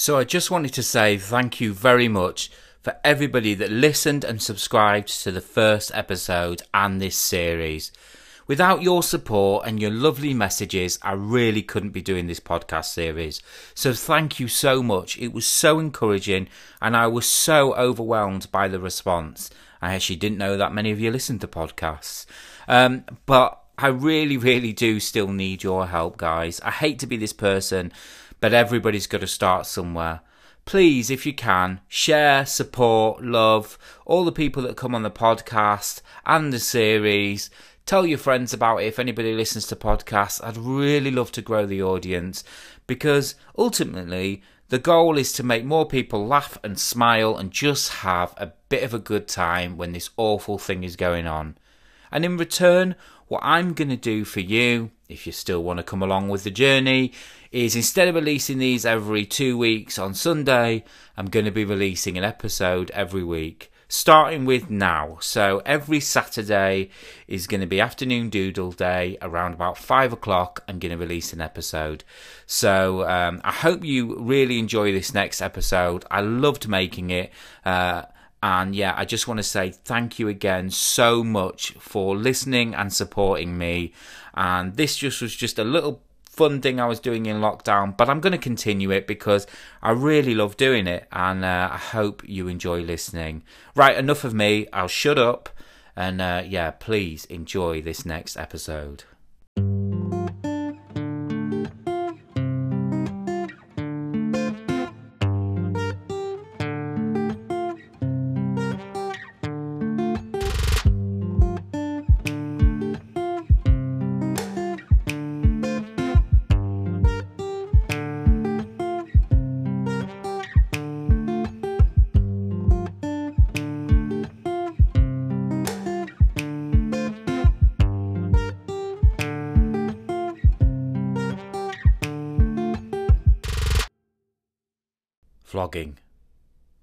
So I just wanted to say thank you very much for everybody that listened and subscribed to the first episode and this series. Without your support and your lovely messages, I really couldn't be doing this podcast series. So thank you so much. It was so encouraging and I was so overwhelmed by the response. I actually didn't know that many of you listen to podcasts. Um, but I really, really do still need your help, guys. I hate to be this person but everybody's got to start somewhere. Please, if you can, share, support, love all the people that come on the podcast and the series. Tell your friends about it if anybody listens to podcasts. I'd really love to grow the audience because ultimately the goal is to make more people laugh and smile and just have a bit of a good time when this awful thing is going on. And in return, what I'm going to do for you, if you still want to come along with the journey, is instead of releasing these every two weeks on Sunday, I'm going to be releasing an episode every week, starting with now. So every Saturday is going to be afternoon doodle day around about five o'clock. I'm going to release an episode. So um, I hope you really enjoy this next episode. I loved making it. Uh, and yeah, I just want to say thank you again so much for listening and supporting me. And this just was just a little fun thing I was doing in lockdown, but I'm going to continue it because I really love doing it and uh, I hope you enjoy listening. Right, enough of me. I'll shut up and uh, yeah, please enjoy this next episode.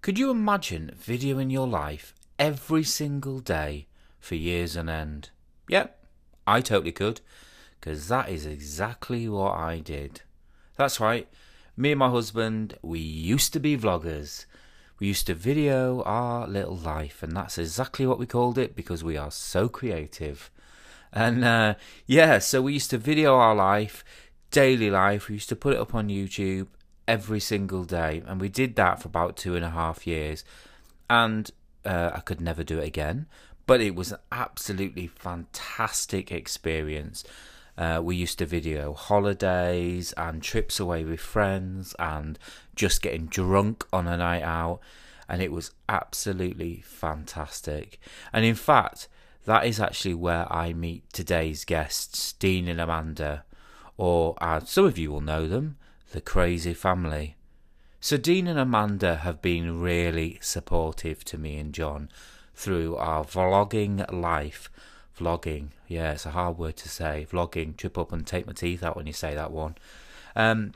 Could you imagine videoing your life every single day for years on end? Yep, I totally could, because that is exactly what I did. That's right, me and my husband, we used to be vloggers. We used to video our little life, and that's exactly what we called it because we are so creative. And uh, yeah, so we used to video our life, daily life. We used to put it up on YouTube, every single day, and we did that for about two and a half years. And uh, I could never do it again, but it was an absolutely fantastic experience. Uh, we used to video holidays and trips away with friends and just getting drunk on a night out, and it was absolutely fantastic. And in fact, that is actually where I meet today's guests, Dean and Amanda, or uh, some of you will know them the crazy family. So Dean and Amanda have been really supportive to me and John through our vlogging life. Vlogging, yeah, it's a hard word to say. Vlogging, trip up and take my teeth out when you say that one. Um,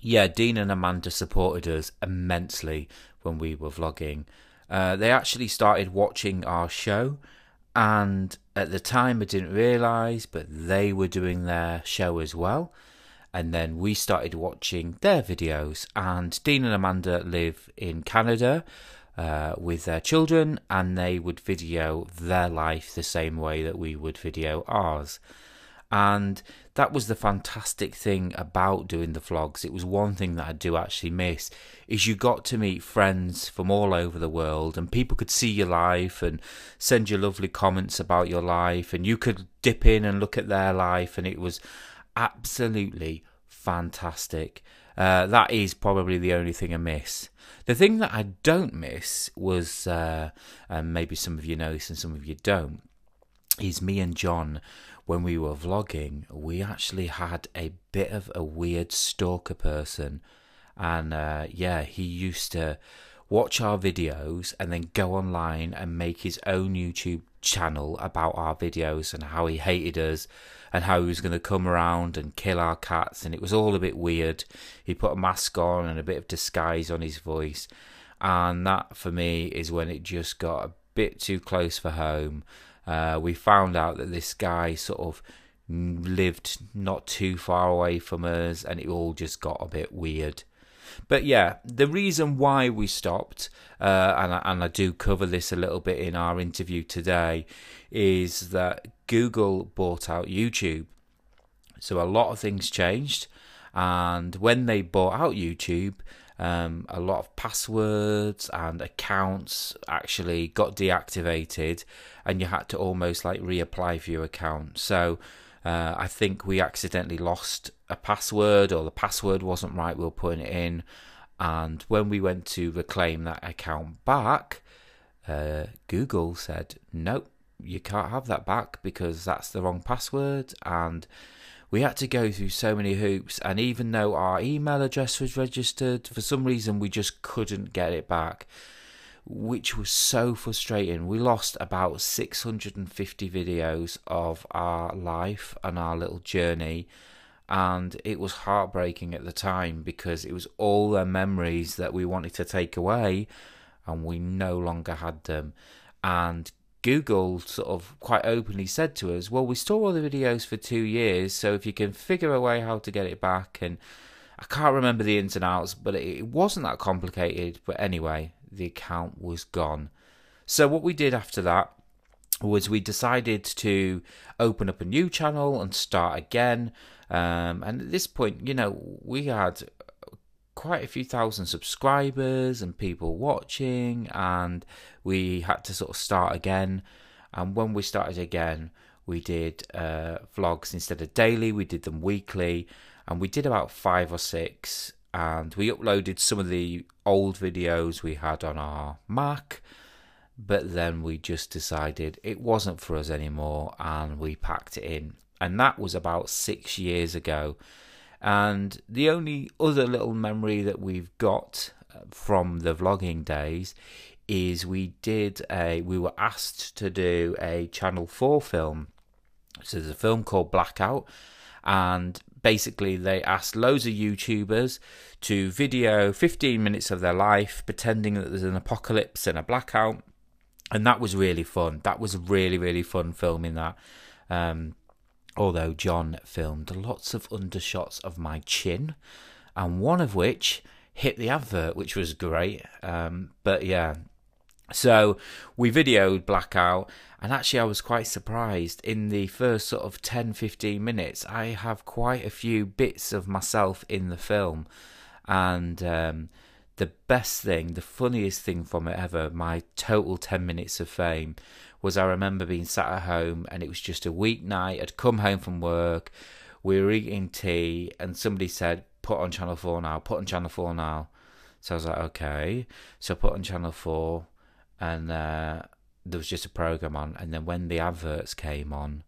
yeah, Dean and Amanda supported us immensely when we were vlogging. Uh, they actually started watching our show, and at the time I didn't realise, but they were doing their show as well and then we started watching their videos. And Dean and Amanda live in Canada uh, with their children, and they would video their life the same way that we would video ours. And that was the fantastic thing about doing the vlogs. It was one thing that I do actually miss is you got to meet friends from all over the world and people could see your life and send you lovely comments about your life and you could dip in and look at their life and it was absolutely fantastic. Uh, that is probably the only thing I miss. The thing that I don't miss was, uh, and maybe some of you know this and some of you don't, is me and John, when we were vlogging, we actually had a bit of a weird stalker person. And uh, yeah, he used to watch our videos and then go online and make his own YouTube channel about our videos and how he hated us and how he was going to come around and kill our cats. And it was all a bit weird. He put a mask on and a bit of disguise on his voice. And that, for me, is when it just got a bit too close for home. Uh, we found out that this guy sort of lived not too far away from us, and it all just got a bit weird. But yeah, the reason why we stopped, uh, and, I, and I do cover this a little bit in our interview today, is that Google bought out YouTube. So a lot of things changed. And when they bought out YouTube, um, a lot of passwords and accounts actually got deactivated, and you had to almost like reapply for your account. So uh, I think we accidentally lost a password, or the password wasn't right. We were putting it in, and when we went to reclaim that account back, uh, Google said, "Nope, you can't have that back because that's the wrong password." And we had to go through so many hoops, and even though our email address was registered, for some reason we just couldn't get it back, which was so frustrating. We lost about 650 videos of our life and our little journey, and it was heartbreaking at the time because it was all their memories that we wanted to take away, and we no longer had them. And Google sort of quite openly said to us, well, we store all the videos for two years, so if you can figure a way how to get it back, and I can't remember the ins and outs, but it wasn't that complicated. But anyway, the account was gone. So what we did after that was we decided to open up a new channel and start again. Um, and at this point, you know, we had quite a few thousand subscribers and people watching, and we had to sort of start again. And when we started again, we did uh, vlogs instead of daily, we did them weekly, and we did about five or six. And we uploaded some of the old videos we had on our Mac, but then we just decided it wasn't for us anymore and we packed it in. And that was about six years ago. And the only other little memory that we've got uh, from the vlogging days is we did a we were asked to do a channel 4 film so there's a film called blackout and basically they asked loads of youtubers to video 15 minutes of their life pretending that there's an apocalypse and a blackout and that was really fun that was really really fun filming that um, although John filmed lots of undershots of my chin, and one of which hit the advert, which was great. Um, but yeah, so we videoed Blackout, and actually, I was quite surprised. In the first sort of 10 15 minutes, I have quite a few bits of myself in the film, and um, the best thing, the funniest thing from it ever, my total 10 minutes of fame was I remember being sat at home and it was just a weeknight. I'd come home from work, we were eating tea, and somebody said, Put on Channel 4 now, put on Channel 4 now. So I was like, Okay. So I put on Channel 4, and uh, there was just a program on. And then when the adverts came on,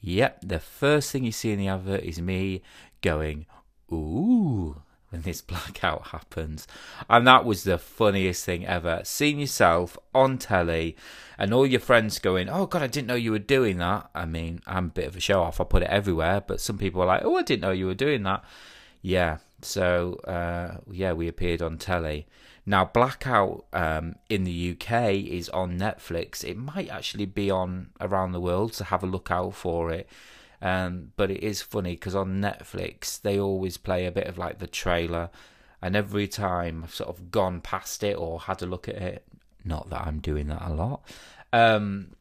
yep, the first thing you see in the advert is me going, Ooh when this blackout happens. And that was the funniest thing ever. Seeing yourself on telly and all your friends going, Oh God, I didn't know you were doing that. I mean, I'm a bit of a show off. I put it everywhere, but some people are like, Oh, I didn't know you were doing that. Yeah. So, uh, yeah, we appeared on telly. Now, Blackout um, in the UK is on Netflix. It might actually be on around the world, so have a look out for it. Um, but it is funny because on Netflix they always play a bit of like the trailer, and every time I've sort of gone past it or had a look at it, not that I'm doing that a lot, um,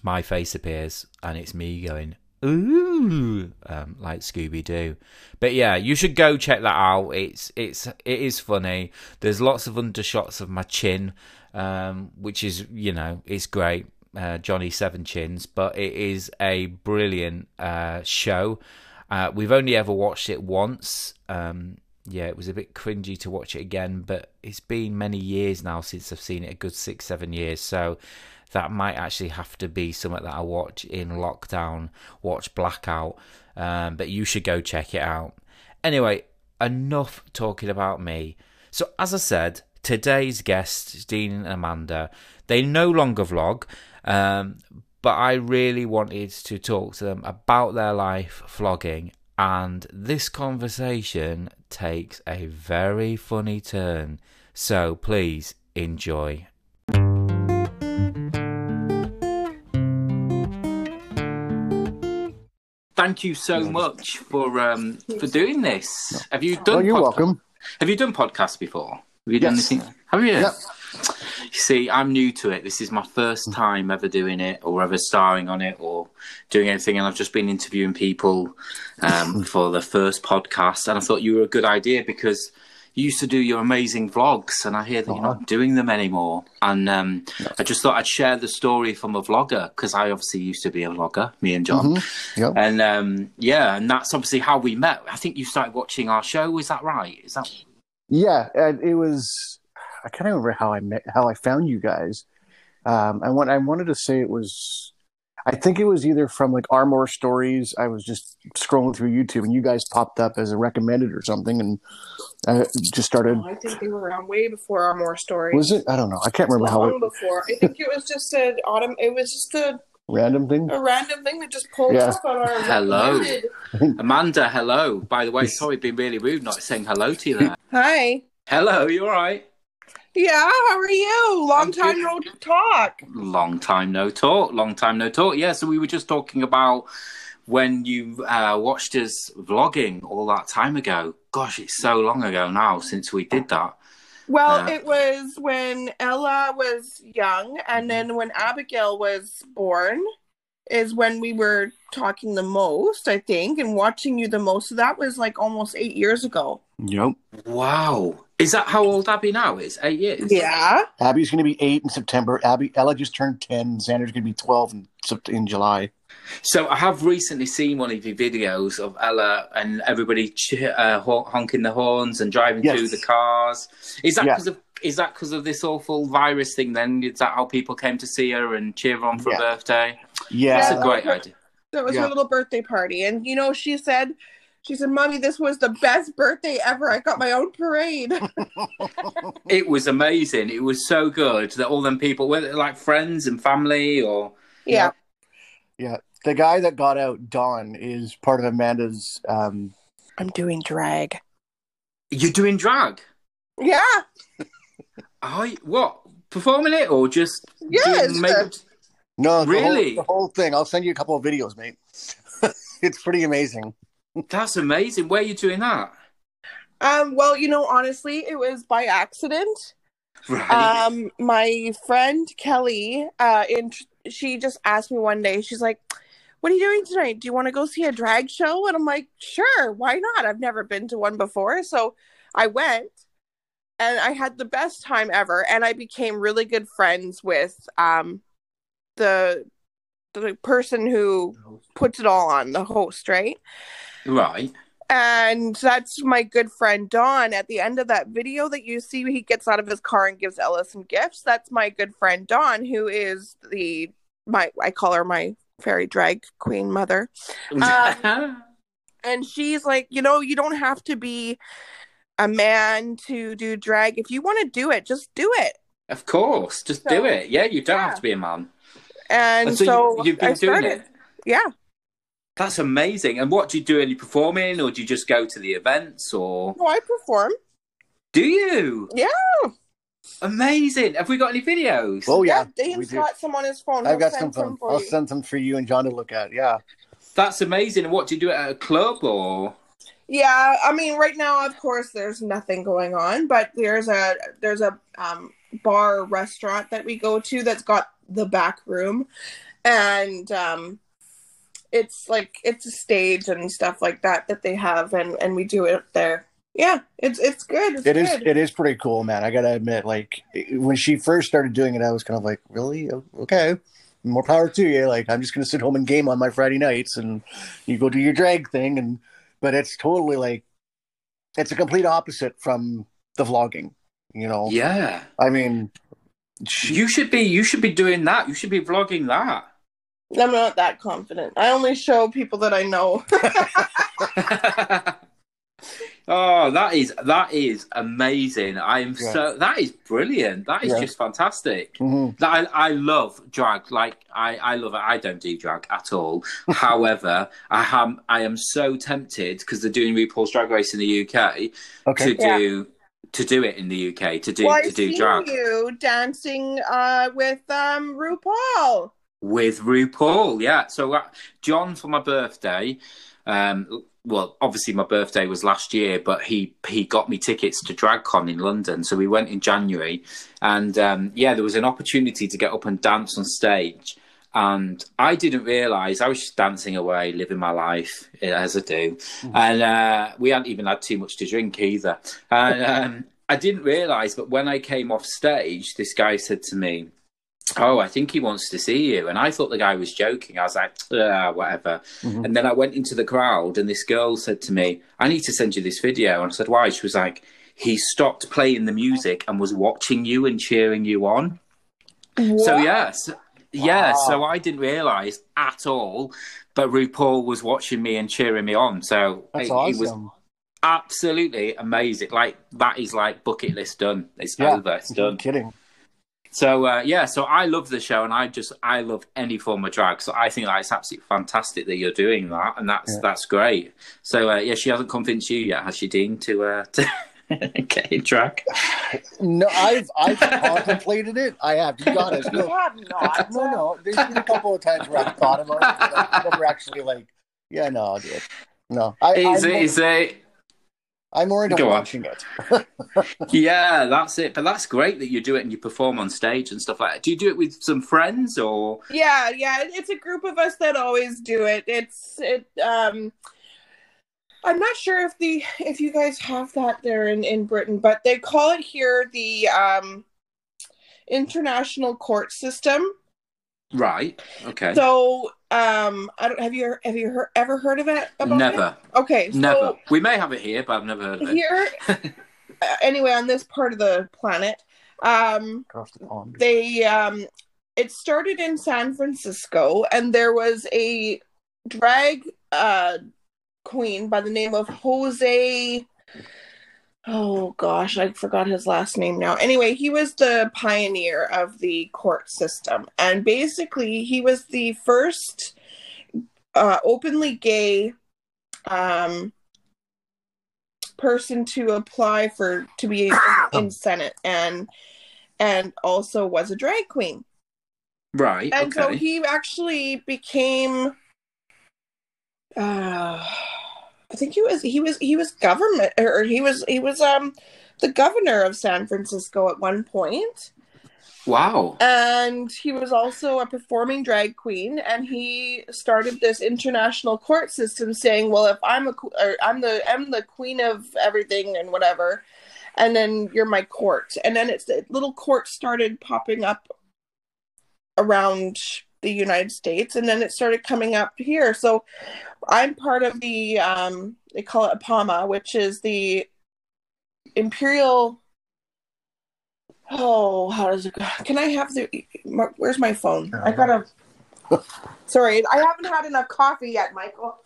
my face appears and it's me going ooh, um, like Scooby Doo. But yeah, you should go check that out. It's it's it is funny. There's lots of undershots of my chin, um, which is you know it's great uh, Johnny Seven Chins, but it is a brilliant uh, show. Uh, we've only ever watched it once. Um, yeah, it was a bit cringy to watch it again, but it's been many years now since I've seen it, a good six, seven years. So that might actually have to be something that I watch in lockdown, watch Blackout. Um, but you should go check it out. Anyway, enough talking about me. So, as I said, today's guests, Dean and Amanda, they no longer vlog. Um, but I really wanted to talk to them about their life vlogging, and this conversation takes a very funny turn. So please enjoy. Thank you so much for um, for doing this. Have you done? Oh, you're welcome. Have you done podcasts before? Have you done Yes. anything? Have you? Yep. You see, I'm new to it. This is my first time ever doing it or ever starring on it or doing anything. And I've just been interviewing people um, for the first podcast. And I thought you were a good idea because you used to do your amazing vlogs. And I hear that you're Uh-huh. not doing them anymore. And um, I just thought I'd share the story from a vlogger because I obviously used to be a vlogger, me and John. Yep. And um, yeah, and that's obviously how we met. I think you started watching our show. Is that right? Is that Yeah, and it was. I can't remember how I met, how I found you guys. Um, I want. I wanted to say it was. I think it was either from like Armor Stories. I was just scrolling through YouTube, and you guys popped up as a recommended or something, and I just started. Oh, I think they were around way before our more stories. Was it? I don't know. I can't remember how Long it, before. I think it was just an autumn. It was just a, random thing. a random thing that just pulled Yeah. up on our. Hello. recommended. Amanda? Hello. By the way, sorry, being really rude, not saying hello to you there. Hi. hello, you all right? Yeah. How are you? Long I'm time no talk. Long time no talk. Long time no talk. Yeah. So we were just talking about when you uh, watched us vlogging all that time ago. Gosh, it's so long ago now since we did that. Well, Yeah. it was when Ella was young, and then when Abigail was born, is when we were talking the most, I think, and watching you the most. So that was like almost eight years ago. Yep. Wow. Is that how old Abby now is? Eight years. Yeah. Abby's going to be eight in September. Abby Ella just turned ten. Xander's going to be twelve in, in July. So I have recently seen one of your videos of Ella and everybody ch- uh, hon- honking the horns and driving Yes. through the cars. Is that Yeah. because of is that because of this awful virus thing? Then is that how people came to see her and cheer her on for Yeah. a birthday? Yeah, That's a Yeah. great idea. That was Yeah. her little birthday party. And you know, she said she said, Mommy, this was the best birthday ever. I got my own parade. It was amazing. It was so good that all them people, whether they're like friends and family or yeah. yeah. The guy that got out, Don, is part of Amanda's. Um, I'm doing drag. you're doing drag. Yeah. I what performing it or just Yes. doing makeup? no, the Really? whole, the whole thing. I'll send you a couple of videos, mate. it's pretty amazing. That's amazing. Where are you doing that? Um, well, you know, honestly, it was by accident. Right. Um, my friend Kelly, uh, in, she just asked me one day, she's like, What are you doing tonight? Do you want to go see a drag show? And I'm like, Sure, why not? I've never been to one before. So I went and I had the best time ever. And I became really good friends with um, the, the person who puts it all on, the host, right? right. And that's my good friend Don. At the end of that video that you see, he gets out of his car and gives Ella some gifts. That's my good friend Dawn, who is the my I call her my fairy drag queen mother. Um, And she's like, you know, you don't have to be a man to do drag. If you want to do it, just do it. of course, just So- do it. Yeah, you don't yeah. have to be a man. And And so, so, you, you've been I doing started. it. Yeah. That's amazing. And what do you do? Any performing, or do you just go to the events, or No, I perform. do you? Yeah. Amazing. Have we got any videos? Oh yeah, we Dean's do. got some on his phone. I've He'll got send some. From, for I'll you. send some for you and John to look at. Yeah. That's amazing. And what do you do at a club, or Yeah, I mean, right now, of course, there's nothing going on, but there's a there's a um, bar restaurant that we go to that's got the back room, and um, it's like it's a stage and stuff like that that they have, and and we do it there. Yeah, it's it's good. It's It is. good. It is pretty cool, man. I gotta admit, like when she first started doing it, I was kind of like, really? Okay, more power to you. Like I'm just gonna sit home and game on my Friday nights, and you go do your drag thing, and but it's totally like it's a complete opposite from the vlogging. You know, yeah? I mean, she, You should be. You should be doing that. You should be vlogging that. I'm not that confident. I only show people that I know. oh, that is that is amazing. I am Yeah. so that is brilliant. That is Yeah. just fantastic. mhm. I, I love drag. Like I, I love it. I don't do drag at all. However, I am I am so tempted because they're doing RuPaul's Drag Race in the UK okay, to Yeah. do to do it in the UK to do well, to I've do drag you dancing uh, with um, RuPaul. with RuPaul. Yeah. So uh, John for my birthday. Um, well, obviously my birthday was last year, but he he got me tickets to DragCon in London, so we went in January, and um, yeah, there was an opportunity to get up and dance on stage. And I didn't realise I was just dancing away, living my life eh, as I do, mm-hmm. and uh, we hadn't even had too much to drink either. And um, I didn't realise, but when I came off stage, this guy said to me, oh, I think he wants to see you. And I thought the guy was joking. I was like, ah, whatever. Mm-hmm. And then I went into the crowd and this girl said to me, I need to send you this video. And I said, why? She was like, he stopped playing the music and was watching you and cheering you on. What? So, yes. Yeah, wow. so I didn't realize at all, but RuPaul was watching me and cheering me on. So That's it, awesome. it was absolutely amazing. Like that is like bucket list done. It's yeah, over. It's done. kidding. So uh, yeah, so I love the show, and I just I love any form of drag. So I think that it's absolutely fantastic that you're doing that, and that's yeah. that's great. So uh, yeah, she hasn't convinced you yet, has she, Dean, to uh, to get in drag? No, I've I've contemplated it. I have. To be honest, no, not. no, no. There's been a couple of times where I've thought about it, but I've never actually like, yeah, no, dude, no. I, is it? Is it? I'm more into Go watching on. it. yeah, that's it. But that's great that you do it and you perform on stage and stuff like that. Do you do it with some friends or? Yeah, yeah. It's a group of us that always do it. It's it. Um, I'm not sure if the if you guys have that there in in Britain, but they call it here the um, international court system. Right. Okay. So, um, I don't have you have you heard, ever heard of it? never. It? Okay. So never. We may have it here, but I've never heard of it. Here, uh, anyway, on this part of the planet, um, across the pond, they um, it started in San Francisco, and there was a drag uh queen by the name of Jose oh gosh, I forgot his last name now. Anyway, he was the pioneer of the court system. And basically, he was the first uh, openly gay um, person to apply for to be in, in Senate and and also was a drag queen. Right. And okay. so he actually became uh I think he was he was he was government or he was he was um the governor of San Francisco at one point. Wow. And he was also a performing drag queen and he started this international court system saying, well if I'm a or I'm the I'm the queen of everything and whatever and then you're my court. And then it's little court started popping up around the United States, and then it started coming up here. So I'm part of the um, they call it APAMA, which is the Imperial. Oh, how does it go? Can I have the? Where's my phone? I gotta. Sorry, I haven't had enough coffee yet, Michael.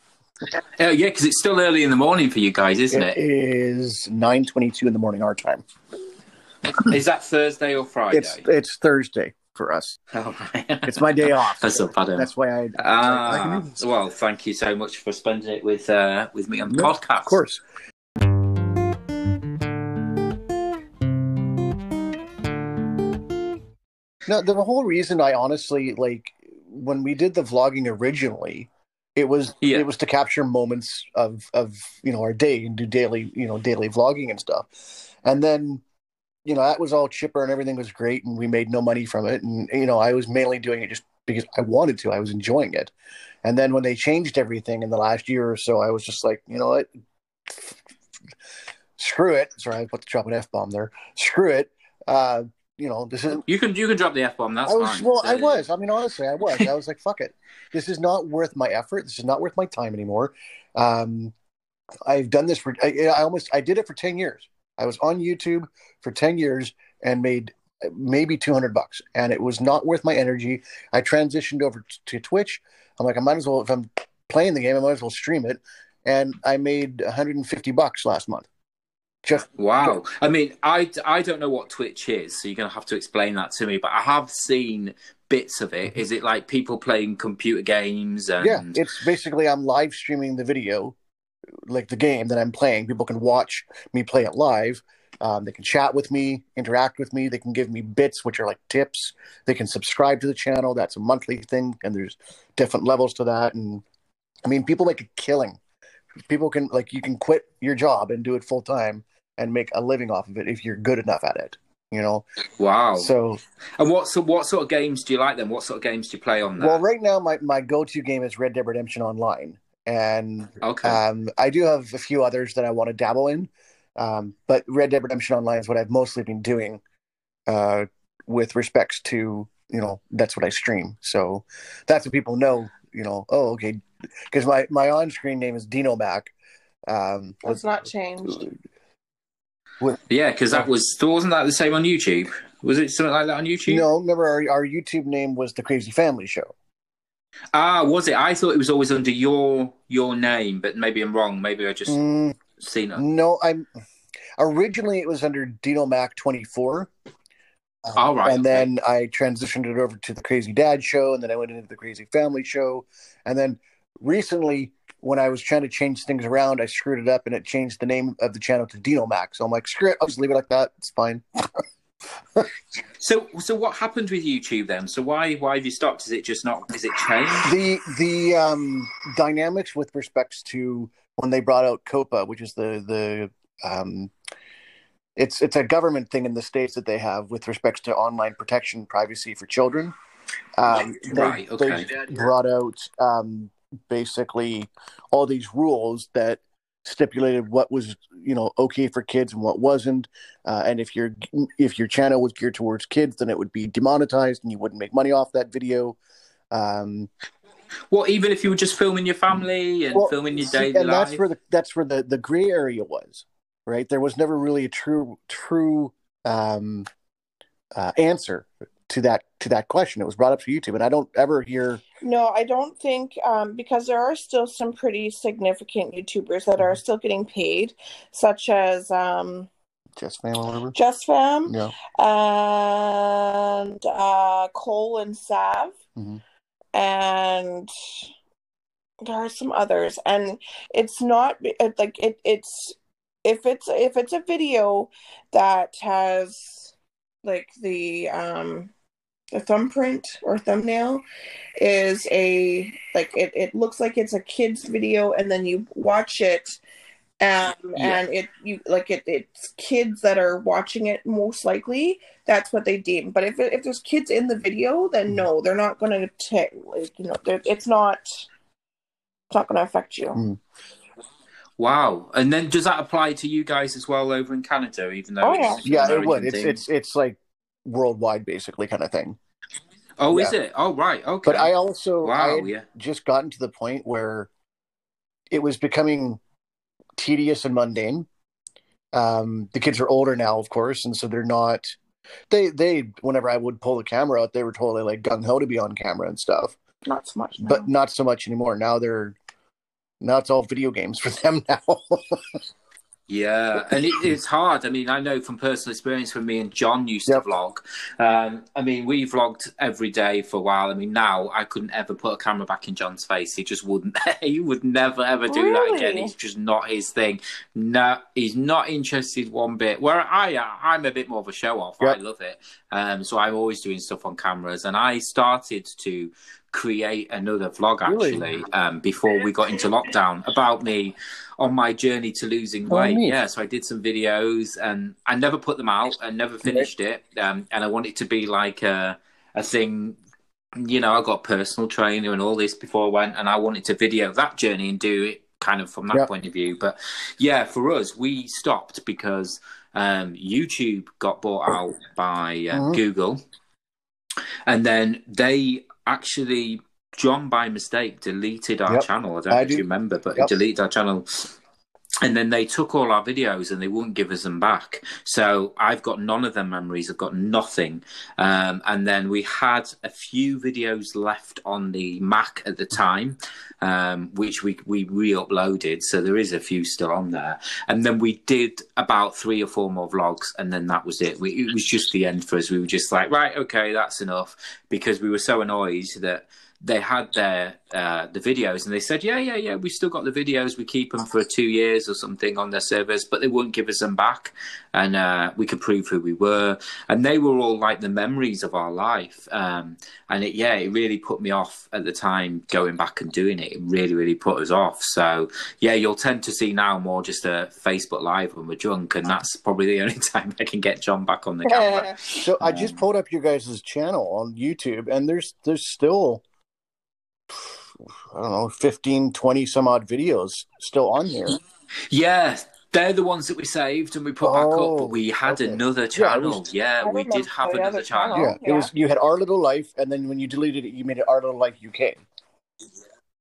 Uh, yeah, because it's still early in the morning for you guys, isn't it? It is nine twenty-two in the morning our time. is that Thursday or Friday? It's it's Thursday for us. Oh, it's my day off. That's so bad. That's why I. Ah, I well, thank you so much for spending it with uh, with me on the podcast. Of course. No, the whole reason I honestly like when we did the vlogging originally, it was yeah. it was to capture moments of of you know our day and do daily you know daily vlogging and stuff, and then you know, that was all chipper and everything was great and we made no money from it. And, you know, I was mainly doing it just because I wanted to. I was enjoying it. And then when they changed everything in the last year or so, I was just like, you know what? Screw it. Sorry, I put the drop an F bomb there. Screw it. Uh, you know, this is you can you can drop the F bomb, that's I was, fine. Well, I was. I mean, honestly, I was. I was like, fuck it. This is not worth my effort. This is not worth my time anymore. Um I've done this for I, I almost I did it for 10 years. I was on YouTube for 10 years and made maybe 200 bucks and it was not worth my energy. I transitioned over to Twitch. I'm like, I might as well, if I'm playing the game, I might as well stream it. And I made 150 bucks last month. Just wow. I mean, I, I don't know what Twitch is, so you're going to have to explain that to me, but I have seen bits of it. Mm-hmm. It like people playing computer games? And... Yeah, it's basically I'm live streaming the video like the game that I'm playing. People can watch me play it live. Um, they can chat with me, interact with me. They can give me bits, which are like tips. They can subscribe to the channel. That's a monthly thing, and there's different levels to that. And I mean, people make a killing people can like you can quit your job and do it full time and make a living off of it if you're good enough at it. You know. Wow. So and what so what sort of games do you like then? What sort of games do you play on that? well, right now my my go to game is Red Dead Redemption Online, and okay. um, I do have a few others that I want to dabble in. Um, but Red Dead Redemption Online is what I've mostly been doing uh, with respects to you know that's what I stream. So that's what people know. You know, oh okay, because my my on screen name is Dino Mac. Um, It's not changed. yeah, because that was wasn't that the same on YouTube? Was it something like that on YouTube? no, remember our, our YouTube name was the Crazy Family Show. Ah, was it? I thought it was always under your your name, but maybe I'm wrong. Maybe I just Mm, seen it. no, I'm originally it was under Dino Mac twenty four. All right, and okay. then I transitioned it over to the Crazy Dad Show, and then I went into the Crazy Family Show, and then recently when I was trying to change things around, I screwed it up and it changed the name of the channel to Dino Mac. So I'm like, screw it, I'll just leave it like that. It's fine. So so what happened with YouTube then? So why why have you stopped? Is it just not? Is it changed? the the um, dynamics with respects to when they brought out COPPA, which is the the um, it's it's a government thing in the states that they have with respects to online protection privacy for children. Um, they, Right, okay. they brought out um, basically all these rules that stipulated what was you know okay for kids and what wasn't. Uh, and if your if your channel was geared towards kids then it would be demonetized and you wouldn't make money off that video. Um, What even if you were just filming your family and Well, filming your daily and life? that's where the that's where the the gray area was right? There was never really a true true um uh, answer to that to that question. It was brought up to youtube and i don't ever hear No, I don't think um, because there are still some pretty significant YouTubers that are still getting paid, such as um, just fam or whatever? Just Fam yeah. and uh, Cole and Sav, Mhm. and there are some others, and it's not like it. It's if it's if it's a video that has like the um the thumbprint or thumbnail is a like it, it looks like it's a kid's video and then you watch it um Yeah. and it you like it it's kids that are watching it most likely. That's what they deem. But if if there's kids in the video then no they're not going to take like you know it's not it's not going to affect you. Mm. Wow. And then does that apply to you guys as well over in Canada, even though Oh, it's an yeah it would. It's it's it's like worldwide basically kind of thing Oh, is it? Oh, right. Okay. but i also wow. had Yeah. just gotten to the point where it was becoming tedious and mundane. Um, the kids are older now, of course, and so they're not. They they whenever I would pull the camera out, they were totally like gung ho to be on camera and stuff, not so much but not so much anymore. Now they're now it's all video games for them now. Yeah, and it, it's hard. I mean, I know from personal experience when me and John used Yep. to vlog. Um, I mean, we vlogged every day for a while. I mean, now I couldn't ever put a camera back in John's face. He just wouldn't. he would never ever do that again. Really? It's just not his thing. No, he's not interested one bit. Where I, I'm a bit more of a show off. Yep. I love it. Um, so I'm always doing stuff on cameras, and I started to create another vlog Really? actually um, before we got into lockdown about me on my journey to losing Oh, weight. neat. yeah, so I did some videos and I never put them out. I never finished it, um, and I want it to be like a a thing. You know, I got personal trainer and all this before I went, and I wanted to video that journey and do it kind of from that Yep. point of view. But yeah, for us, we stopped because um, YouTube got bought out by uh, Mhm. Google, and then they actually. John, by mistake, deleted our Yep. channel. I don't I know if you remember, but Yep. he deleted our channel. And then they took all our videos and they wouldn't give us them back. So I've got none of them memories. I've got nothing. Um, and then we had a few videos left on the Mac at the time, um, which we, we re uploaded. So there is a few still on there. And then we did about three or four more vlogs. And then that was it. We, it was just the end for us. We were just like, right, okay, that's enough. Because we were so annoyed that they had their uh, the videos, and they said, "Yeah, yeah, yeah, we still got the videos. We keep them for two years or something on their servers, but they wouldn't give us them back, and uh, we could prove who we were." And they were all like the memories of our life, um, and it, yeah, it really put me off at the time going back and doing it. It really, really put us off. So yeah, you'll tend to see now more just a Facebook Live when we're drunk, and that's probably the only time I can get John back on the camera. So I just pulled up your guys' channel on YouTube, and there's there's still I don't know 15, 20 some odd videos still on here. Yeah, they're the ones that we saved and we put back up. Oh, But we had okay. another Yeah, channel. was- Yeah, we did have another other channel. channel. Yeah, it was you had Our Little Life, and then when you deleted it, you made it Our Little Life UK.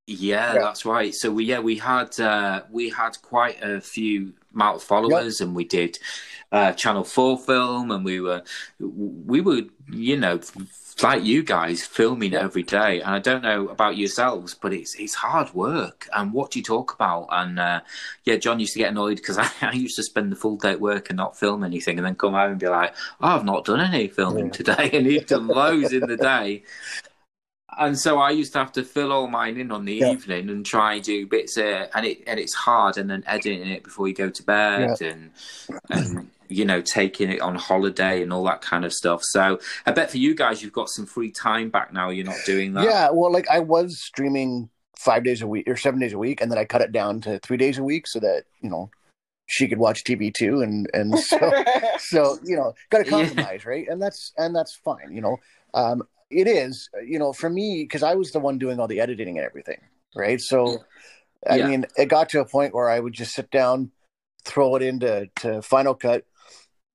Yeah, Yeah. that's right. So we yeah we had uh, we had quite a few amount of followers, and we did uh, Channel Four film, and we were we were you know like you guys filming every day. And I don't know about yourselves, but it's it's hard work. And what do you talk about? And uh, yeah, John used to get annoyed because I, I used to spend the full day at work and not film anything, and then come home and be like, oh, I've not done any filming Yeah. today, and he'd done loads in the day. And so I used to have to fill all mine in on the Yeah. evening and try and do bits, uh, and it and it's hard, and then editing it before you go to bed, and and you know taking it on holiday and all that kind of stuff. So I bet for you guys, you've got some free time back now. You're not doing that. Yeah, well, like I was streaming five days a week or seven days a week, and then I cut it down to three days a week so that you know she could watch TV too, and and so so you know got to Yeah. compromise, right? And that's and that's fine, you know. Um, it is, you know, for me because I was the one doing all the editing and everything, right? So, I Yeah. mean, it got to a point where I would just sit down, throw it into to Final Cut,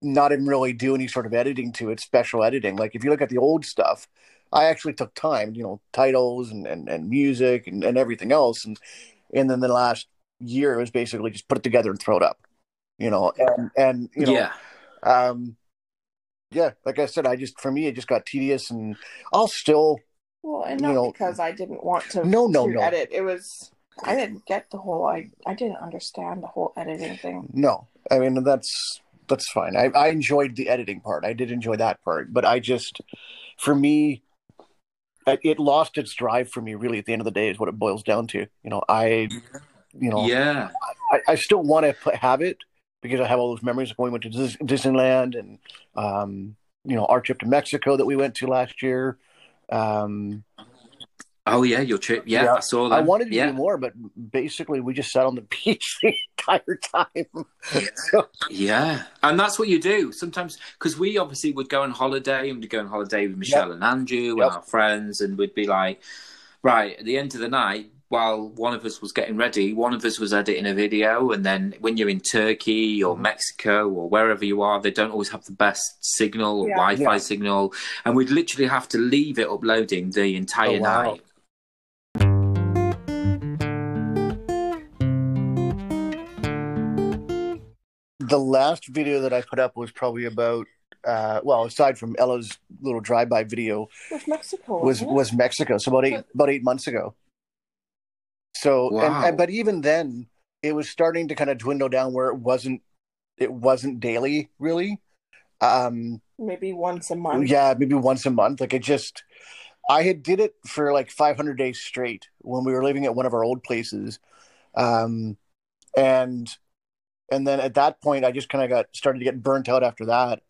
not even really do any sort of editing to it, special editing. Like if you look at the old stuff, I actually took time, you know, titles and and, and music and, and everything else, and and then the last year it was basically just put it together and throw it up, you know, and and you know, yeah, um, yeah, like I said, I just for me it just got tedious, and I'll still well, and You not know- because I didn't want to. No, no, to no. Edit. It was. I didn't get the whole. I I didn't understand the whole editing thing. no. I mean that's that's fine. I I enjoyed the editing part. I did enjoy that part, but I just for me. It it lost its drive for me. Really, at the end of the day, is what it boils down to. You know, I, you know, yeah, I, I still want to have it because I have all those memories of when we went to Disneyland and um, you know our trip to Mexico that we went to last year. Um, oh yeah, your trip. Yeah, Yeah. I saw that. I wanted to yeah. do more, but basically we just sat on the beach the entire time. so, Yeah, and that's what you do sometimes because we obviously would go on holiday and we'd go on holiday with Michelle and Andrew Yep. and our friends, and we'd be like, right at the end of the night, while one of us was getting ready, one of us was editing a video, and then when you're in Turkey or Mm-hmm. Mexico or wherever you are, they don't always have the best signal or Yeah. Wi-Fi Yeah. signal, and we'd literally have to leave it uploading the entire Oh, wow. night. the last video that I put up was probably about uh, well, aside from Ella's little drive-by video, With Mexico. was wasn't was Mexico. So about eight about eight months ago. So and, and but even then, it was starting to kind of dwindle down where it wasn't it wasn't daily really. Um, maybe once a month. yeah, maybe once a month. Like it just, I had did it for like 500 days straight when we were living at one of our old places, um, and and then at that point, I just kind of got started to get burnt out after that.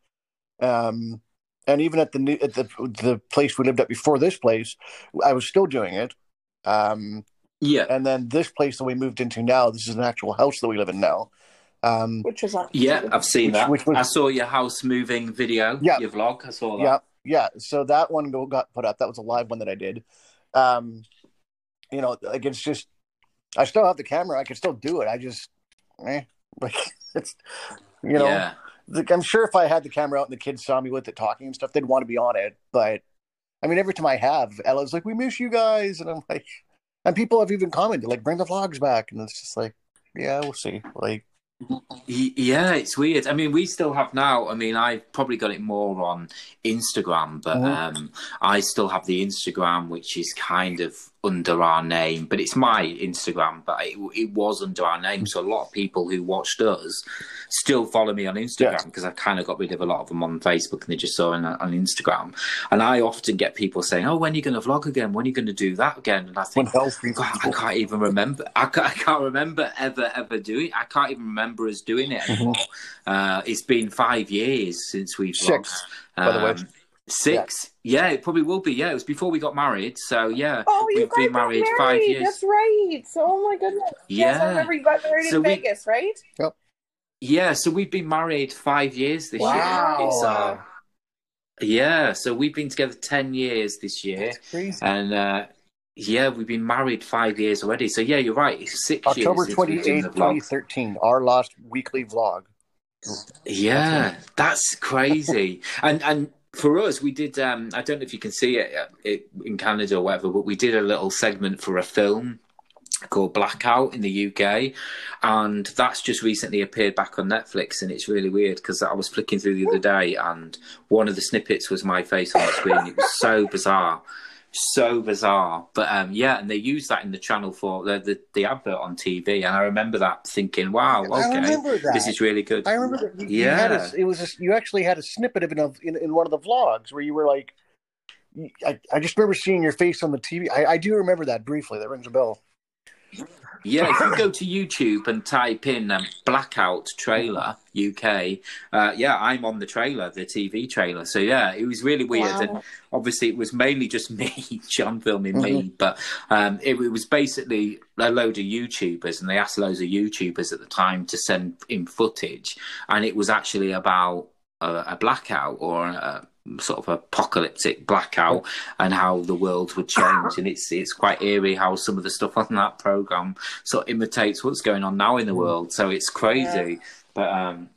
Um, and even at the new at the the place we lived at before this place, I was still doing it. Um, Yeah, and then this place that we moved into now, this is an actual house that we live in now. Um, Which is on. yeah, I've seen Which- that. which was- I saw your house moving video, Yeah. your vlog. I saw that. Yeah, yeah. So that one got put up. That was a live one that I did. Um, you know, like it's just, I still have the camera. I can still do it. I just, eh, like it's, you know, yeah. like, I'm sure if I had the camera out and the kids saw me with it talking and stuff, they'd want to be on it. But I mean, every time I have, Ella's like, "We miss you guys," and I'm like, and people have even commented like, "Bring the vlogs back," and it's just like, yeah, we'll see. Like, Yeah, it's weird. I mean, we still have now. I mean, I've probably got it more on Instagram, but Mhm. um, I still have the Instagram, which is kind of under our name, but it's my Instagram, but it, it was under our name. So a lot of people who watched us still follow me on Instagram because I kind of got rid of a lot of them on Facebook and they just saw on, on Instagram. And I often get people saying, "Oh, when are you going to vlog again? When are you going to do that again?" And I think. God, I can't even remember. I can't, I can't remember ever, ever doing. I can't even remember us doing it anymore. Uh, it's been five years since we've vlogged. Six, by the way. Um, Six, yeah. it probably will be. Yeah, it was before we got married, so yeah, Oh, you we've guys been got married married. five years. That's right. So, oh my goodness. Yes, I Yeah. remember you got married So in we- Vegas, right? Yeah, so we've been married five years this Wow. year. It's, uh, yeah, so we've been together ten years this year, That's crazy. and uh, yeah, we've been married five years already. So yeah, you're right. It's six October years since we've twenty done eighth, the vlog. 2013, our last weekly vlog. Yeah, that's crazy. and and for us, we did. Um, I don't know if you can see it, uh, it in Canada or whatever, but we did a little segment for a film called Blackout in the UK, and that's just recently appeared back on Netflix, and it's really weird because I was flicking through the other day, and one of the snippets was my face on the screen. It was so bizarre. So bizarre, but um, yeah, and they use that in the channel for the, the the advert on TV, and I remember that thinking, "Wow, okay, this is really good." I remember that you, you had Yeah. a, it was a, you actually had a snippet of it in, in one of the vlogs where you were like, I, I just remember seeing your face on the TV. I, I do remember that briefly. That rings a bell. Yeah, if you go to YouTube and type in um, Blackout Trailer UK, uh, yeah, I'm on the trailer, the TV trailer. So yeah, it was really weird, Wow. and obviously it was mainly just me, John filming me, but um, it, it was basically a load of YouTubers, and they asked loads of YouTubers at the time to send in footage, and it was actually about a, a blackout or a sort of apocalyptic blackout and how the world would change and it's it's quite eerie how some of the stuff on that program sort of imitates what's going on now in the world so it's crazy but um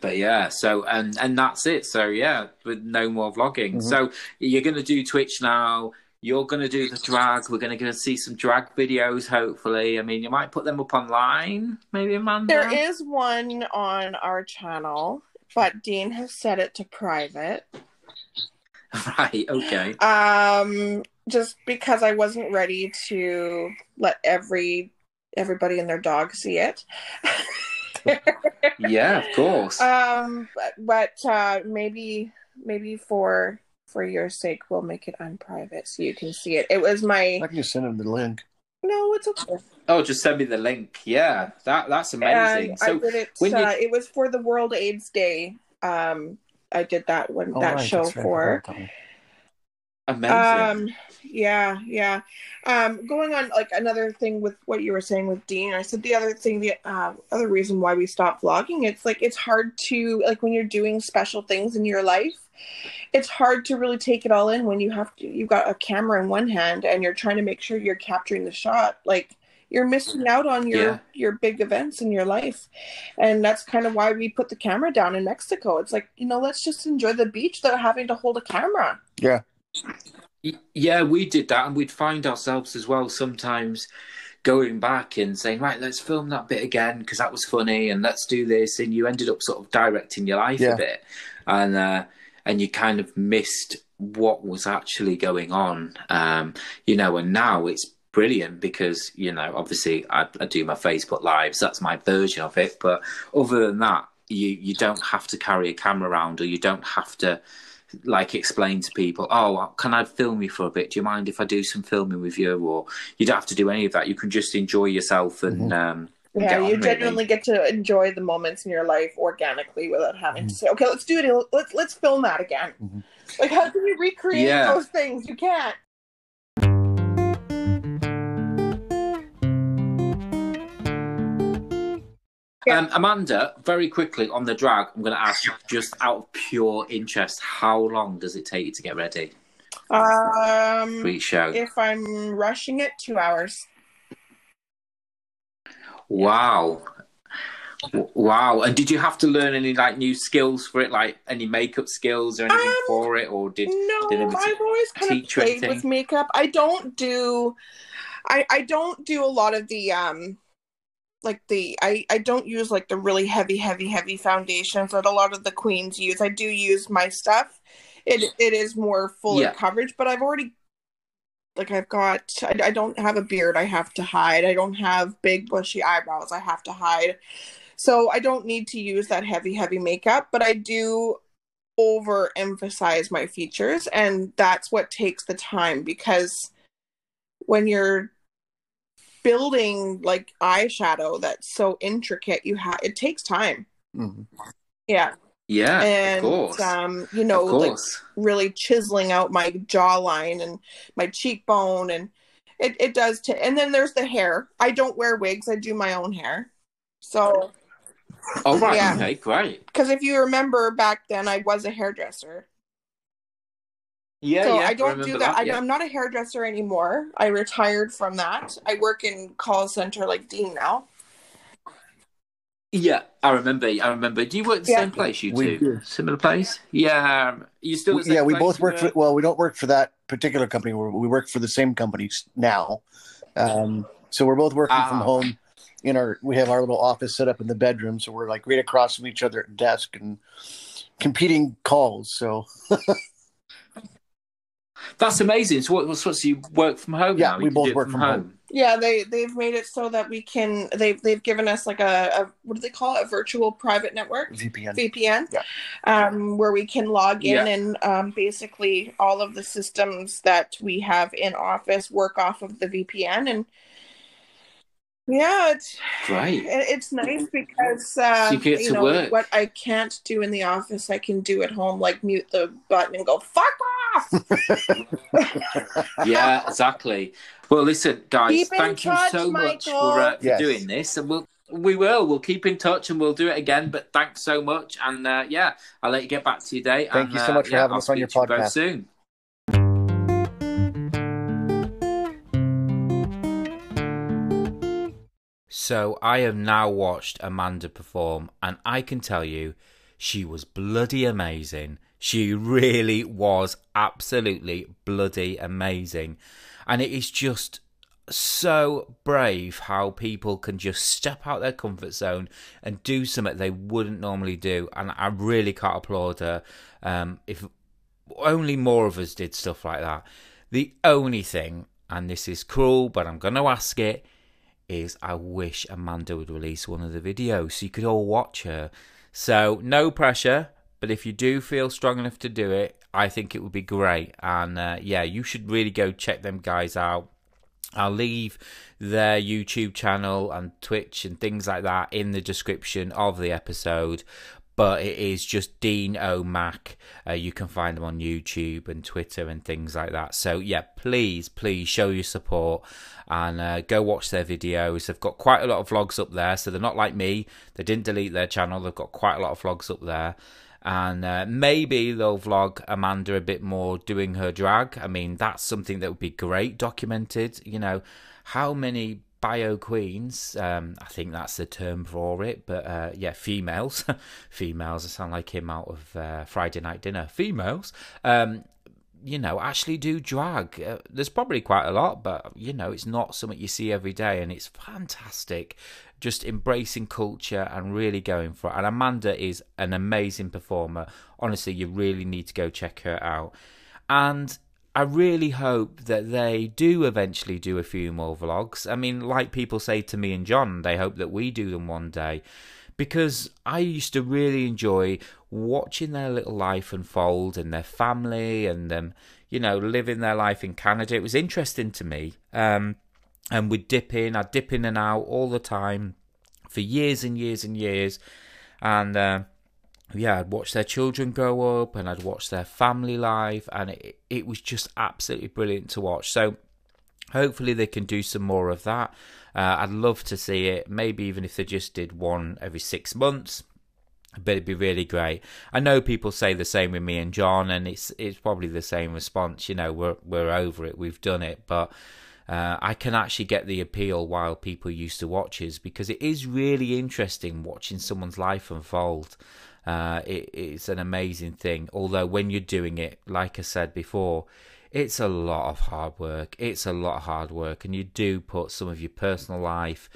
but yeah so and and that's it so yeah with no more vlogging Mhm. so you're gonna do twitch now you're going to do the drag. We're going to see some drag videos, hopefully. I mean, you might put them up online, maybe, Amanda? There is one on our channel, but Dean has set it to private. Right, okay. Um, just because I wasn't ready to let every everybody and their dog see it. Yeah, of course. um, but, but uh, maybe maybe for for your sake, we'll make it unprivate so you can see it. It was my I can just send him the link. no, it's okay. Oh, just send me the link. Yeah, that that's amazing. And so, I did it. when you- Uh, it was for the World AIDS Day. Um, I did that one Oh, that right, show that's right, for. forgot that one. amazing. Um, yeah, yeah. Um, going on like another thing with what you were saying with Dean, I said the other thing, the uh, other reason why we stopped vlogging, it's like it's hard to like when you're doing special things in your life, it's hard to really take it all in when you have to. You've got a camera in one hand and you're trying to make sure you're capturing the shot. Like you're missing out on your Yeah. your big events in your life, and that's kind of why we put the camera down in Mexico. It's like you know, let's just enjoy the beach without having to hold a camera. Yeah. Yeah, we did that, and we'd find ourselves as well sometimes going back and saying, "Right, let's film that bit again because that was funny, and let's do this." And you ended up sort of directing your life Yeah. a bit, and uh, and you kind of missed what was actually going on, um, you know. And now it's brilliant because you know, obviously, I, I do my Facebook lives. That's my version of it, but other than that, you you don't have to carry a camera around, or you don't have to like explain to people, oh, can I film you for a bit? Do you mind if I do some filming with you? Or you don't have to do any of that. You can just enjoy yourself and um, Yeah, get on, you really. genuinely get to enjoy the moments in your life organically without having to say, "Okay, let's do it. Let's let's film that again." Mhm. Like, how can you recreate Yeah. those things? You can't. Yeah. Um, Amanda, very quickly on the drag, I'm going to ask just out of pure interest, how long does it take you to get ready Um, for show? if I'm rushing it, two hours. Wow. Wow. And did you have to learn any like new skills for it, like any makeup skills or anything Um, for it? Or did No, did I've always kind of played with makeup. I don't do, I I don't do a lot of the um, like the I I don't use like the really heavy heavy heavy foundations that a lot of the queens use. I do use my stuff. It it is more fuller Yeah. coverage, but I've already like I've got I, I don't have a beard I have to hide. I don't have big bushy eyebrows I have to hide. So I don't need to use that heavy heavy makeup, but I do overemphasize my features and that's what takes the time because when you're building like eyeshadow that's so intricate you have it takes time Mhm. yeah Yeah, and of course. um you know of like really chiseling out my jawline and my cheekbone and it, it does t- and then there's the hair i don't wear wigs i do my own hair so oh, right. yeah. Okay, great. because if you remember back then i was a hairdresser Yeah, so yeah. I don't remember do that. I, yeah. I'm not a hairdresser anymore. I retired from that. I work in call center like Dean now. Yeah, I remember. I remember. Do you work at the Yeah. same place, you We two? Similar place? Yeah. um, You still the same yeah, we place both work for. Well, we don't work for that particular company. We we work for the same companies now. Um, so we're both working from Ah. home. In our, we have our little office set up in the bedroom, so we're like right across from each other at desk and competing calls. So That's amazing. So, what, what's what's you work from home? Yeah, now? You we both work from home. Yeah, they they've made it so that we can. They've they've given us like a, a what do they call it? A virtual private network. VPN. VPN, Yeah. um, where we can log in Yeah. and um, basically all of the systems that we have in office work off of the VPN, and yeah, it's Great. it- it's nice because uh, So you get to know work. what I can't do in the office, I can do at home, like mute the button and go fuck off. Yeah, exactly. Well, listen, guys, Keep in thank you touch, so much for, uh, for Yes. doing this, and we'll we will we'll keep in touch and we'll do it again. But thanks so much, and uh, yeah, I'll let you get back to your day. Thank and, you so uh, much for yeah, having I'll us on your speak to you both podcast. soon. So I have now watched Amanda perform, and I can tell you, she was bloody amazing. She really was absolutely bloody amazing. And it is just so brave how people can just step out their comfort zone and do something they wouldn't normally do. And I really can't applaud her. Um, if only more of us did stuff like that. The only thing, and this is cruel, but I'm going to ask it, is I wish Amanda would release one of the videos so you could all watch her. So, no pressure, but if you do feel strong enough to do it, I think it would be great. And uh, yeah, you should really go check them guys out. I'll leave their YouTube channel and Twitch and things like that in the description of the episode. But it is just Dean O'Mac. Uh, you can find them on YouTube and Twitter and things like that. So, yeah, please, please show your support and uh, go watch their videos. They've got quite a lot of vlogs up there. So, they're not like me, they didn't delete their channel. They've got quite a lot of vlogs up there and uh, maybe they'll vlog Amanda a bit more doing her drag. I mean, that's something that would be great documented. You know, how many bio queens? Um, I think that's the term for it, but uh, yeah, females, females. I sound like him out of uh, Friday Night Dinner. Females. Um, you know, actually do drag. Uh, there's probably quite a lot, but you know, it's not something you see every day, and it's fantastic. Just embracing culture and really going for it. And Amanda is an amazing performer. Honestly, you really need to go check her out. And I really hope that they do eventually do a few more vlogs. I mean, like people say to me and John, they hope that we do them one day because I used to really enjoy watching their little life unfold and their family and them, you know, living their life in Canada. It was interesting to me. Um, and we'd dip in, I'd dip in and out all the time for years and years and years. And uh, yeah, I'd watch their children grow up and I'd watch their family life, and it, it was just absolutely brilliant to watch. So hopefully they can do some more of that. Uh, I'd love to see it. Maybe even if they just did one every six months, but it'd be really great. I know people say the same with me and John, and it's it's probably the same response. You know, we're we're over it, we've done it, but. Uh, I can actually get the appeal while people used to watch us because it is really interesting watching someone's life unfold. Uh, it, it's an amazing thing. Although when you're doing it, like I said before, it's a lot of hard work. It's a lot of hard work, and you do put some of your personal life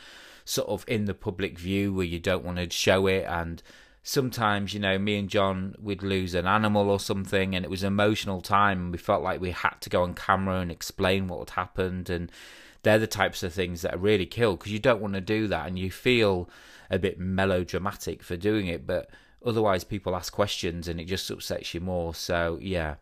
sort of in the public view where you don't want to show it and sometimes, you know, me and John would lose an animal or something, and it was an emotional time, and we felt like we had to go on camera and explain what had happened. And they're the types of things that are really kill because you don't want to do that, and you feel a bit melodramatic for doing it, but otherwise people ask questions and it just upsets you more. So yeah.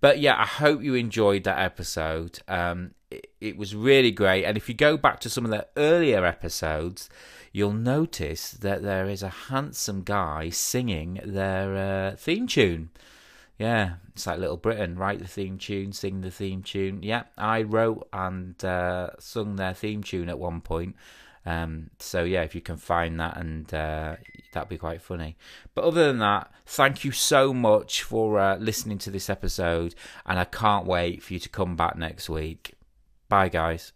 But yeah, I hope you enjoyed that episode. Um, it, it was really great. And if you go back to some of the earlier episodes, you'll notice that there is a handsome guy singing their uh, theme tune. Yeah, it's like Little Britain. Write the theme tune, sing the theme tune. Yeah, I wrote and uh, sung their theme tune at one point. Um, so yeah, if you can find that, and uh, that'd be quite funny. But other than that, thank you so much for uh, listening to this episode, and I can't wait for you to come back next week. Bye, guys.